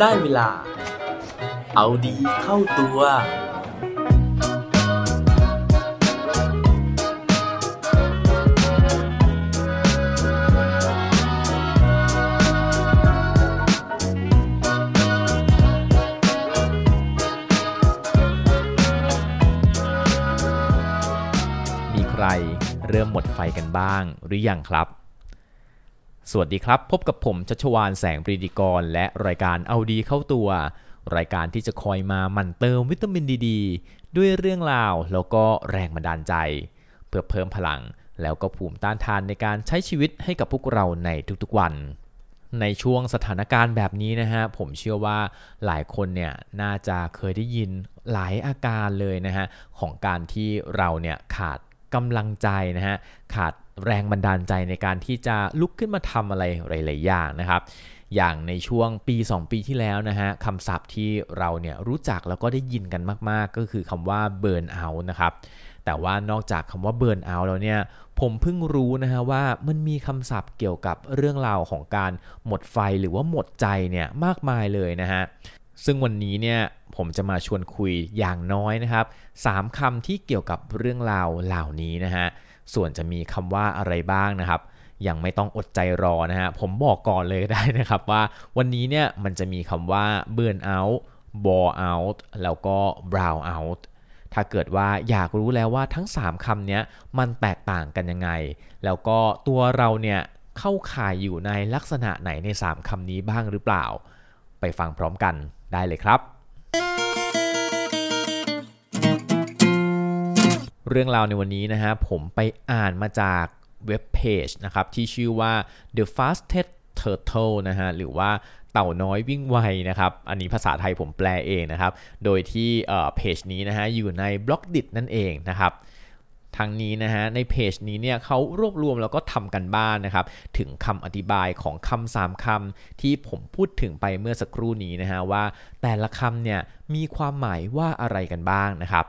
ได้เวลา เอาดีเข้าตัว มีใครเริ่มหมดไฟกันบ้างหรือยังครับ สวัสดีครับ พบกับผมชัชวานแสงปรีดีกร และรายการเอาดีเข้าตัว รายการที่จะคอยมาหมั่นเติมวิตามินดีดด้วยเรื่องราวแล้วก็แรงบันดาลใจ เพื่อเพิ่มพลังแล้วก็ภูมิต้านทานในการใช้ชีวิตให้กับพวกเราในทุกๆวัน ในช่วงสถานการณ์แบบนี้นะฮะผมเชื่อว่าหลายคนเนี่ยน่าจะเคยได้ยินหลายอาการเลยนะฮะของการที่เราเนี่ยขาดกำลังใจนะฮะขาด แรงบันดาลใจในการที่จะลุกขึ้นมาทำอะไรหลาย ๆ อย่างนะครับอย่างในช่วงปี 2 ปีที่แล้วนะฮะคำศัพท์ที่เราเนี่ยรู้จักแล้วก็ได้ยินกันมาก ๆ ก็คือคำว่า burn out นะครับแต่ว่านอกจากคำว่า burn out แล้วเนี่ยผมเพิ่งรู้นะฮะว่ามันมีคำศัพท์เกี่ยวกับเรื่องราวของการหมดไฟหรือว่าหมดใจเนี่ยมากมายเลยนะฮะซึ่งวันนี้เนี่ยผมจะมาชวนคุยอย่างน้อยนะครับ3คำที่เกี่ยวกับเรื่องราวเหล่านี้นะฮะ ส่วนจะมีคำว่าอะไรบ้างนะครับยังไม่ต้องอดใจรอนะฮะผมบอกก่อนเลยได้นะครับว่าวันนี้เนี่ยมันจะมีคำว่า burn out bore out แล้วก็ brown out ถ้าเกิดว่าอยากรู้แล้วว่าทั้ง3คำนี้มันแตกต่างกันยังไง แล้วก็ตัวเราเนี่ยเข้าข่ายอยู่ในลักษณะไหนใน 3คำนี้บ้างหรือเปล่า ไปฟังพร้อมกันได้เลยครับ เรื่องราวในวันนี้นะฮะผมไปอ่านมาจากเว็บเพจนะครับที่ชื่อว่า The Fastest Turtle นะฮะหรือว่าเต่าน้อยวิ่งไวนะครับ อันนี้ภาษาไทยผมแปลเองนะครับ โดยที่เพจนี้นะฮะอยู่ในบล็อกดินั่นเองนะครับทั้งนี้นะฮะในเพจนี้เนี่ยเขารวบรวมแล้วก็ทำกันบ้านนะครับ ถึงคำอธิบายของคำสามคำที่ผมพูดถึงไปเมื่อสักครู่นี้นะฮะว่า แต่ละคำเนี่ยมีความหมายว่าอะไรกันบ้างนะครับ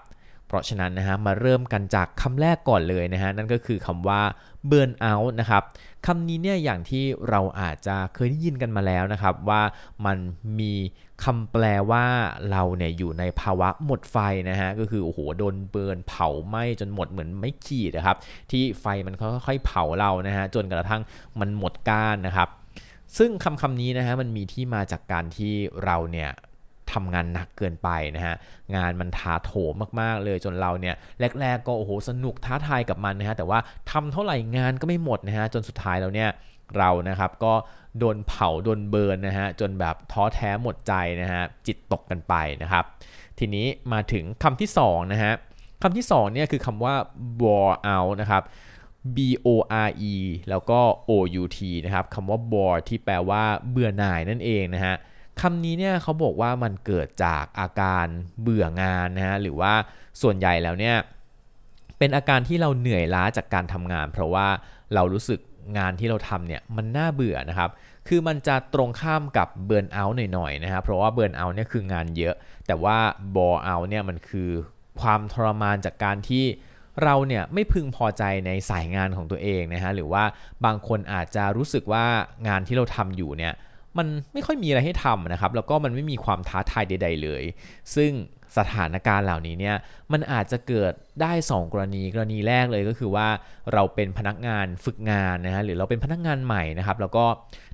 เพราะฉะนั้นนะฮะมาเริ่มกันจากคำแรกก่อนเลยนะฮะนั่นก็คือคำว่า burn out นะครับคำนี้เนี่ยอย่างที่เราอาจจะเคยได้ยินกันมาแล้วนะครับว่ามันมีคำแปลว่าเราเนี่ยอยู่ในภาวะหมดไฟนะฮะก็คือโอ้โหโดนเบิร์นเผาไหม้จนหมดเหมือนไม่ขีดนะครับที่ไฟมันค่อยๆเผาเรานะฮะจนกระทั่งมันหมดก้านนะครับซึ่งคำคำนี้นะฮะมันมีที่มาจากการที่เราเนี่ย ทำงานหนักเกินไปนะฮะงานมันท้าโถมมากๆเลยจนเราเนี่ยแรกๆก็โอ้โหสนุกท้าทายกับมันนะฮะแต่ว่าทำเท่าไหร่งานก็ไม่หมดนะฮะจนสุดท้ายแล้วเนี่ยเรานะครับก็โดนเผาโดนเบิร์นนะฮะจนแบบท้อแท้หมดใจนะฮะจิตตกกันไปนะครับ ทีนี้มาถึงคำที่2นะฮะคำที่2เนี่ยคือคำว่า bore out นะครับ B O R E แล้วก็ O U T นะครับคำว่า bore ที่แปลว่าเบื่อหน่ายนั่นเองนะฮะ คำนี้เนี่ยเขาบอกว่ามันเกิดจากอาการเบื่องานนะฮะหรือว่าส่วนใหญ่แล้วเนี่ยเป็นอาการที่เราเหนื่อยล้าจากการทำงาน เพราะว่าเรารู้สึกงานที่เราทำเนี่ยมันน่าเบื่อนะครับ คือมันจะตรงข้ามกับเบิร์นเอาท์หน่อยๆนะครับเพราะว่าเบิร์นเอาท์เนี่ยคืองานเยอะ แต่ว่าบอเอาท์เนี่ยมันคือความทรมานจากการที่เราเนี่ยไม่พึงพอใจในสายงานของตัวเองนะฮะหรือว่าบางคนอาจจะรู้สึกว่างานที่เราทำอยู่เนี่ย มันไม่ค่อยมีอะไรให้ทำนะครับ แล้วก็มันไม่มีความท้าทายใด ๆ เลย ซึ่งสถานการณ์เหล่านี้เนี่ยมันอาจจะเกิดได้ 2 กรณีกรณีแรกเลยก็คือว่าเราเป็นพนักงานฝึกงานนะฮะหรือเราเป็นพนักงานใหม่นะครับ แล้วก็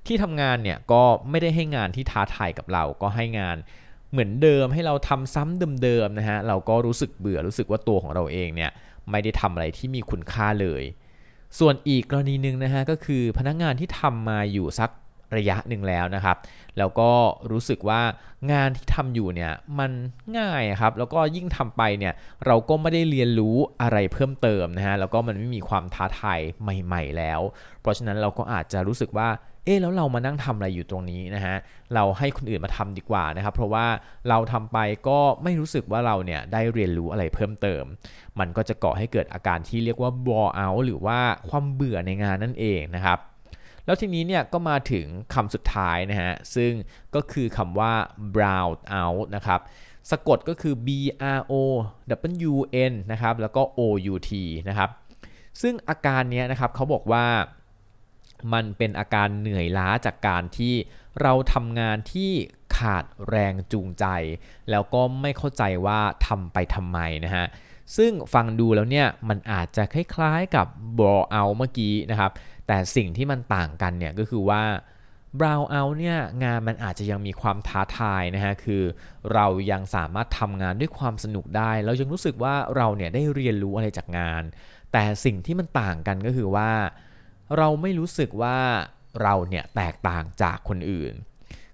ที่ทำงานเนี่ยก็ไม่ได้ให้งานที่ท้าทายกับเราก็ให้งานเหมือนเดิมให้เราทำซ้ำเดิมๆนะฮะเราก็รู้สึกเบื่อรู้สึกว่าตัวของเราเองเนี่ยไม่ได้ทำอะไรที่มีคุณค่าเลย ส่วนอีกกรณีหนึ่งนะฮะก็คือพนักงานที่ทำมาอยู่สัก ระยะหนึ่งแล้วนะครับ แล้วก็รู้สึกว่างานที่ทำอยู่เนี่ยมันง่ายครับ แล้วก็ยิ่งทำไปเนี่ยเราก็ไม่ได้เรียนรู้อะไรเพิ่มเติมนะฮะ แล้วก็มันไม่มีความท้าทายใหม่ ๆ แล้ว เพราะฉะนั้นเราก็อาจจะรู้สึกว่าเอ๊แล้วเรามานั่งทำอะไรอยู่ตรงนี้นะฮะ เราให้คนอื่นมาทำดีกว่านะครับ เพราะว่าเราทำไปก็ไม่รู้สึกว่าเราเนี่ยได้เรียนรู้อะไรเพิ่มเติม มันก็จะก่อให้เกิดอาการที่เรียกว่า bore out หรือว่าความเบื่อในงานนั่นเองนะครับ แล้วทีนี้เนี่ยก็มาถึงคำสุดท้ายนะฮะ ซึ่งก็คือคำว่า brown out นะครับ สะกดก็คือ b r o w n นะครับ แล้วก็ o u t นะครับ ซึ่งอาการนี้นะครับเขาบอกว่ามันเป็นอาการเหนื่อยล้าจากการที่เราทำงานที่ ขาดแรงจูงใจ แล้วก็ไม่เข้าใจว่าทำไปทำไมนะฮะซึ่งฟังดูแล้วเนี่ยมันอาจจะคล้ายๆกับบรเอาเมื่อกี้นะครับ แต่สิ่งที่มันต่างกันเนี่ยก็คือว่า brow out เนี่ยงานมันอาจจะยังมีความท้าทายนะฮะคือเรายังสามารถทำงานด้วยความสนุกได้เรายังรู้สึกว่าเราเนี่ยได้เรียนรู้อะไรจากงาน แต่สิ่งที่มันต่างกันก็คือว่า เราไม่รู้สึกว่าเราเนี่ยแตกต่างจากคนอื่น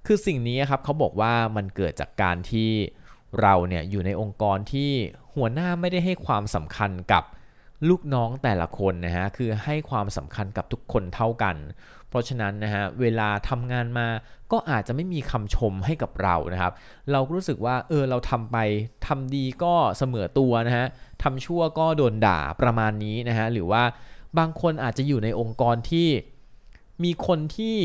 คือสิ่งนี้ครับเขาบอกว่ามันเกิดจากการที่เราเนี่ยอยู่ในองค์กรที่หัวหน้าไม่ได้ให้ความสำคัญกับลูกน้องแต่ละคนนะฮะคือให้ความสำคัญกับทุกคนเท่ากัน เพราะฉะนั้นนะฮะเวลาทำงานมาก็อาจจะไม่มีคำชมให้กับเรานะครับ เราก็รู้สึกว่าเออเราทำไปทำดีก็เสมอตัวนะฮะทำชั่วก็โดนด่าประมาณนี้นะฮะหรือว่าบางคนอาจจะอยู่ในองค์กรที่มีคนที่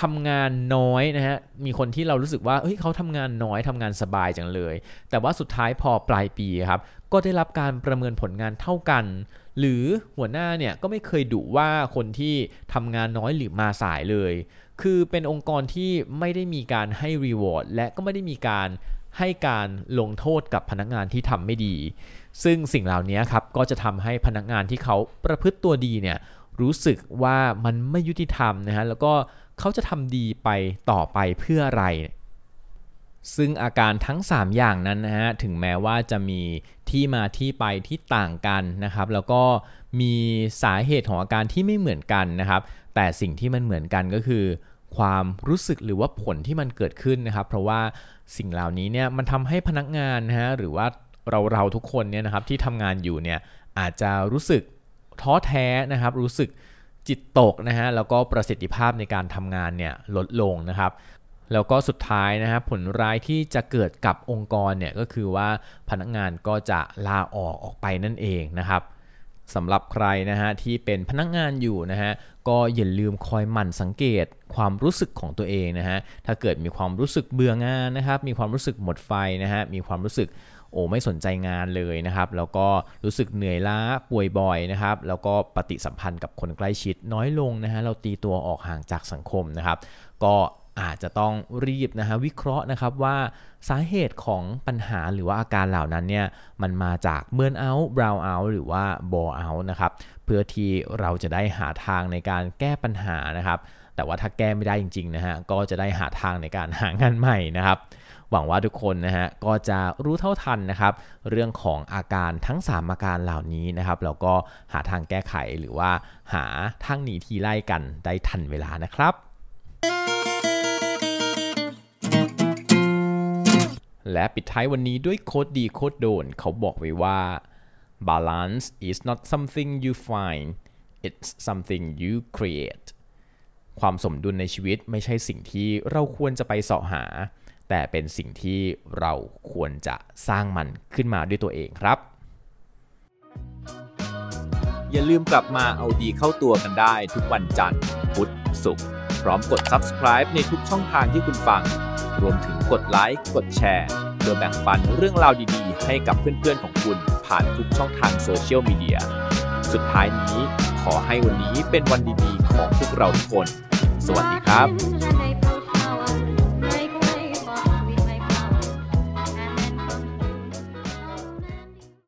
ทำงานน้อยนะฮะ มีคนที่เรารู้สึกว่า เฮ้ยเขาทำงานน้อยทำงานสบายจังเลย แต่ว่าสุดท้ายพอปลายปีครับ ก็ได้รับการประเมินผลงานเท่ากัน หรือหัวหน้าเนี่ยก็ไม่เคยดุว่าคนที่ทำงานน้อยหรือมาสายเลย คือเป็นองค์กรที่ไม่ได้มีการให้รีวอร์ดและก็ไม่ได้มีการให้การลงโทษกับพนักงานที่ทำไม่ดี ซึ่งสิ่งเหล่านี้ครับก็จะทำให้พนักงานที่เขาประพฤติตัวดีเนี่ยรู้สึกว่ามันไม่ยุติธรรมนะฮะแล้วก็ เขาจะทำดีไปต่อไปเพื่ออะไร ซึ่งอาการทั้ง 3 อย่างนั้นนะฮะถึงแม้ว่าจะมีที่มาที่ไปที่ต่างกันนะครับ แล้วก็มีสาเหตุของอาการที่ไม่เหมือนกันนะครับ แต่สิ่งที่มันเหมือนกันก็คือ ความรู้สึกหรือว่าผลที่มันเกิดขึ้นนะครับ เพราะว่าสิ่งเหล่านี้เนี่ยมันทำให้พนักงานนะฮะหรือว่าเราเราทุกคนเนี่ยนะครับที่ทำงานอยู่เนี่ยอาจจะรู้สึกท้อแท้นะครับ รู้สึก จิตตกนะฮะแล้วก็ประสิทธิภาพในการทำงานเนี่ยลดลงนะครับ แล้วก็สุดท้ายนะครับผลร้ายที่จะเกิดกับองค์กรเนี่ยก็คือว่าพนักงานก็จะลาออกออกไปนั่นเองนะครับสำหรับใครนะฮะที่เป็นพนักงานอยู่นะฮะก็อย่าลืมคอยหมั่นสังเกตความรู้สึกของตัวเองนะฮะถ้าเกิดมีความรู้สึกเบื่องานนะครับ มีความรู้สึกหมดไฟนะฮะมีความรู้สึก โอ้ไม่สนใจงานเลยนะครับแล้วก็รู้สึกเหนื่อยล้าป่วยบ่อยนะครับแล้วก็ปฏิสัมพันธ์กับคนใกล้ชิดน้อยลงนะฮะเราตีตัวออกห่างจากสังคมนะครับก็อาจจะต้องรีบนะฮะวิเคราะห์นะครับว่าสาเหตุของปัญหาหรือว่าอาการเหล่านั้นเนี่ยมันมาจากเบิร์นเอาท์บราวน์เอาท์หรือว่าบอเอาท์นะครับเพื่อที่เราจะได้หาทางในการแก้ปัญหานะครับ แต่ว่าถ้าแก้ไม่ได้จริงๆนะฮะก็จะได้หาทางในการหางานใหม่นะครับหวังว่าทุกคนนะฮะก็จะรู้เท่าทันนะครับ เรื่องของอาการทั้ง 3 อาการเหล่านี้นะครับแล้วก็หาทางแก้ไขหรือว่าหาทางหนีทีไล่กันได้ทันเวลานะครับ และปิดท้ายวันนี้ด้วยโคดดีโคดโดน เขาบอกไว้ว่า balance is not something you find it's something you create ความสมดุลในชีวิตไม่ใช่สิ่งที่เราควรจะไปเสาะหา แต่เป็นสิ่งที่เราควรจะสร้างมันขึ้นมาด้วยตัวเองครับ อย่าลืมกลับมาเอาดีเข้าตัวกันได้ทุกวันจันทร์พุธศุกร์พร้อมกด subscribe ในทุกช่องทางที่คุณฟัง รวมถึงกดไลค์กดแชร์เพื่อแบ่งปันเรื่องราวดีๆ ให้กับเพื่อนๆของคุณผ่านทุกช่องทางโซเชียลมีเดียสุดท้ายนี้ขอให้วันนี้เป็นวันดีๆของพวกเราทุกคน สวัสดีครับ